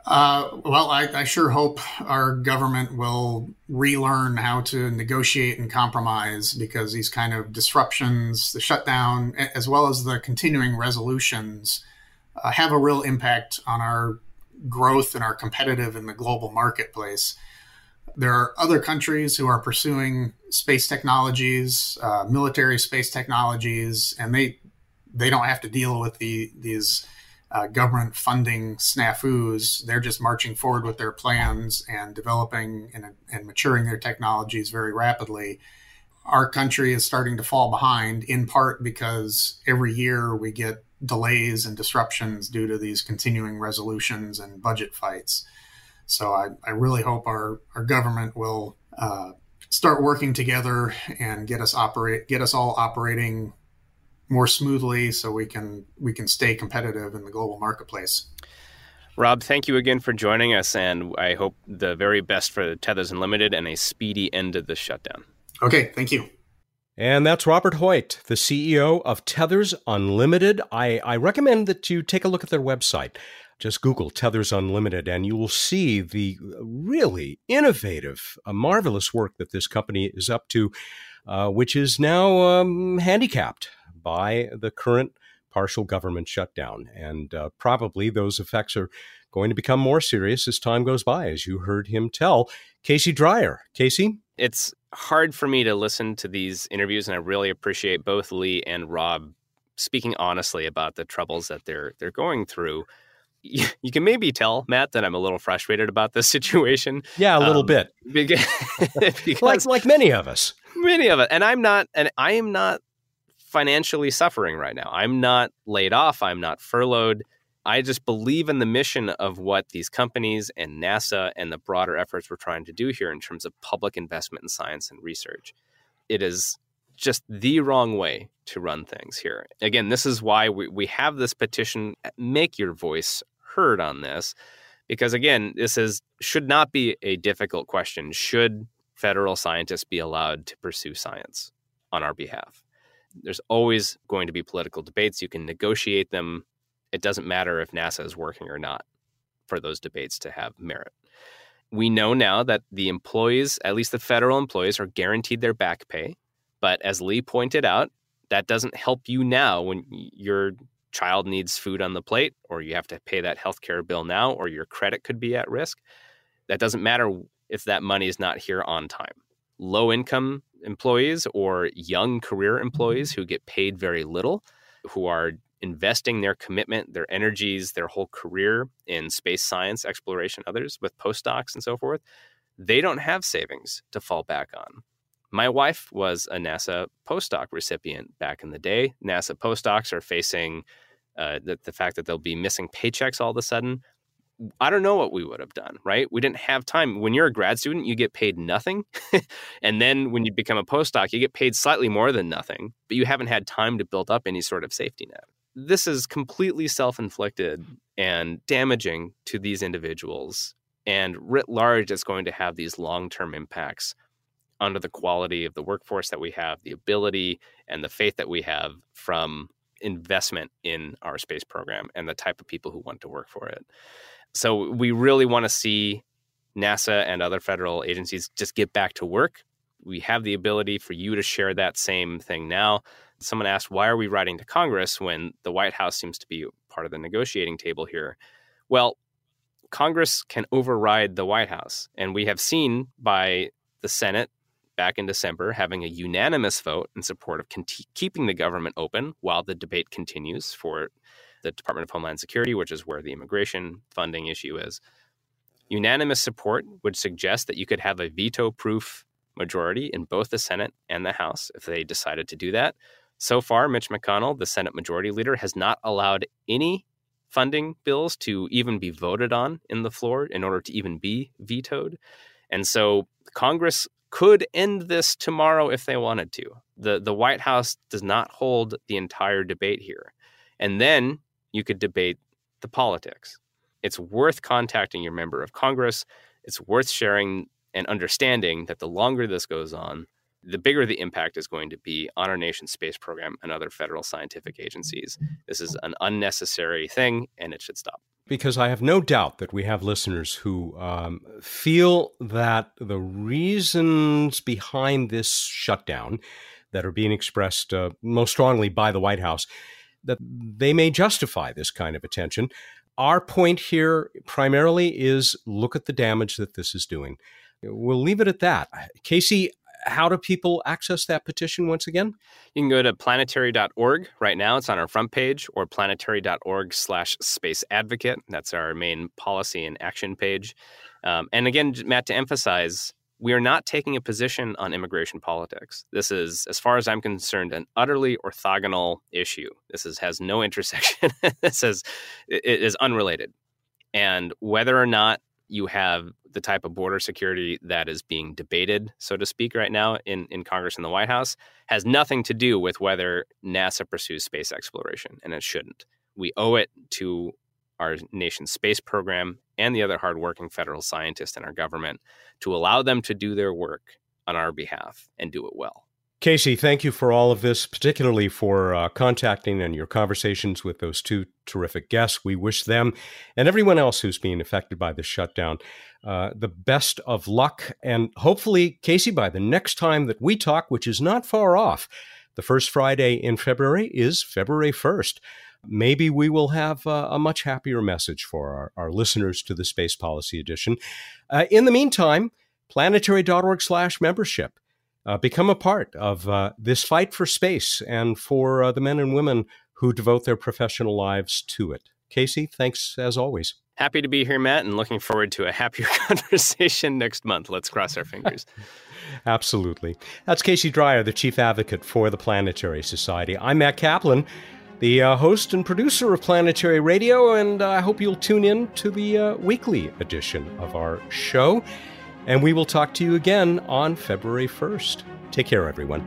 Uh, well, I, I, sure hope our government will relearn how to negotiate and compromise because these kind of disruptions, the shutdown, as well as the continuing resolutions, uh, have a real impact on our growth and our competitive in the global marketplace there are other countries who are pursuing space technologies, uh, military space technologies, and they they don't have to deal with the these uh, government funding snafus. They're just marching forward with their plans and developing and, and maturing their technologies very rapidly. Our country is starting to fall behind, in part because every year we get delays and disruptions due to these continuing resolutions and budget fights. So I, I really hope our, our government will uh, start working together and get us operate get us all operating more smoothly so we can we can stay competitive in the global marketplace.
Rob, thank you again for joining us, and I hope the very best for Tethers Unlimited and a speedy end to the shutdown.
Okay, thank you.
And that's Robert Hoyt, the CEO of Tethers Unlimited. I, I recommend that you take a look at their website. Just Google Tethers Unlimited, and you will see the really innovative, uh, marvelous work that this company is up to, uh, which is now um, handicapped by the current partial government shutdown. And uh, probably those effects are going to become more serious as time goes by, as you heard him tell Casey Dreyer. Casey?
It's hard for me to listen to these interviews, and I really appreciate both Lee and Rob speaking honestly about the troubles that they're they're going through you can maybe tell Matt that I'm a little frustrated about this *laughs* situation.
Yeah, a little um, bit. *laughs*
Because,
because like like many of us.
Many of it. And I'm not and I am not financially suffering right now. I'm not laid off, I'm not furloughed. I just believe in the mission of what these companies and NASA and the broader efforts we're trying to do here in terms of public investment in science and research. It is just the wrong way to run things here. Again, this is why we, we have this petition. Make your voice heard on this because again this is should not be a difficult question. Should federal scientists be allowed to pursue science on our behalf? There's always going to be political debates. You can negotiate them. It doesn't matter if nasa is working or not for those debates to have merit. We know now that the employees at least the federal employees are guaranteed their back pay but as lee pointed out that doesn't help you now when you're child needs food on the plate, or you have to pay that healthcare bill now, or your credit could be at risk. That doesn't matter if that money is not here on time. Low income employees or young career employees mm-hmm. who get paid very little, who are investing their commitment, their energies, their whole career in space science, exploration, others with postdocs and so forth, they don't have savings to fall back on. My wife was a NASA postdoc recipient back in the day. NASA postdocs are facing uh, the, the fact that they'll be missing paychecks all of a sudden. I don't know what we would have done, right? We didn't have time. When you're a grad student, you get paid nothing. *laughs* and then when you become a postdoc, you get paid slightly more than nothing, but you haven't had time to build up any sort of safety net. This is completely self inflicted and damaging to these individuals. And writ large, it's going to have these long term impacts under the quality of the workforce that we have, the ability and the faith that we have from investment in our space program and the type of people who want to work for it. So we really want to see NASA and other federal agencies just get back to work. We have the ability for you to share that same thing now. Someone asked, why are we writing to Congress when the White House seems to be part of the negotiating table here? Well, Congress can override the White House. And we have seen by the Senate back in December having a unanimous vote in support of keeping the government open while the debate continues for the Department of Homeland Security, which is where the immigration funding issue is. Unanimous support would suggest that you could have a veto proof majority in both the Senate and the House if they decided to do that. So far, Mitch McConnell, the Senate Majority Leader, has not allowed any funding bills to even be voted on in the floor in order to even be vetoed. And so Congress could end this tomorrow if they wanted to. The the White House does not hold the entire debate here. And then you could debate the politics. It's worth contacting your member of Congress. It's worth sharing and understanding that the longer this goes on, the bigger the impact is going to be on our nation's space program and other federal scientific agencies. This is an unnecessary thing and it should stop
because I have no doubt that we have listeners who um, feel that the reasons behind this shutdown that are being expressed uh, most strongly by the White House that they may justify this kind of attention. Our point here primarily is look at the damage that this is doing. We'll leave it at that. Casey, how do people access that petition once again?
You can go to planetary.org right now. It's on our front page, or planetary.org slash space advocate. That's our main policy and action page. Um, and again, Matt, to emphasize, we are not taking a position on immigration politics. This is, as far as I'm concerned, an utterly orthogonal issue. This is, has no *laughs* intersection. this is, it is unrelated. And whether or not you have the type of border security that is being debated, so to speak, right now in, in Congress and the White House has nothing to do with whether NASA pursues space exploration, and it shouldn't. We owe it to our nation's space program and the other hardworking federal scientists in our government to allow them to do their work on our behalf and do it well.
Casey, thank you for all of this, particularly for uh, contacting and your conversations with those two terrific guests. We wish them and everyone else who's being affected by this shutdown uh, the best of luck. And hopefully, Casey, by the next time that we talk, which is not far off, the first Friday in February is February 1st. Maybe we will have uh, a much happier message for our, our, listeners to the Space Policy Edition. Uh, in the meantime, planetary.org slash membership uh, become a part of uh, this fight for space and for uh, the men and women who devote their professional lives to it. Casey, thanks as always.
Happy to be here, Matt, and looking forward to a happier *laughs* conversation next month. Let's cross our fingers. *laughs*
Absolutely. That's Casey Dreyer, the chief advocate for the Planetary Society. I'm Matt Kaplan, the uh, host and producer of Planetary Radio, and I hope you'll tune in to the uh, weekly edition of our show. And we will talk to you again on February 1st. Take care, everyone.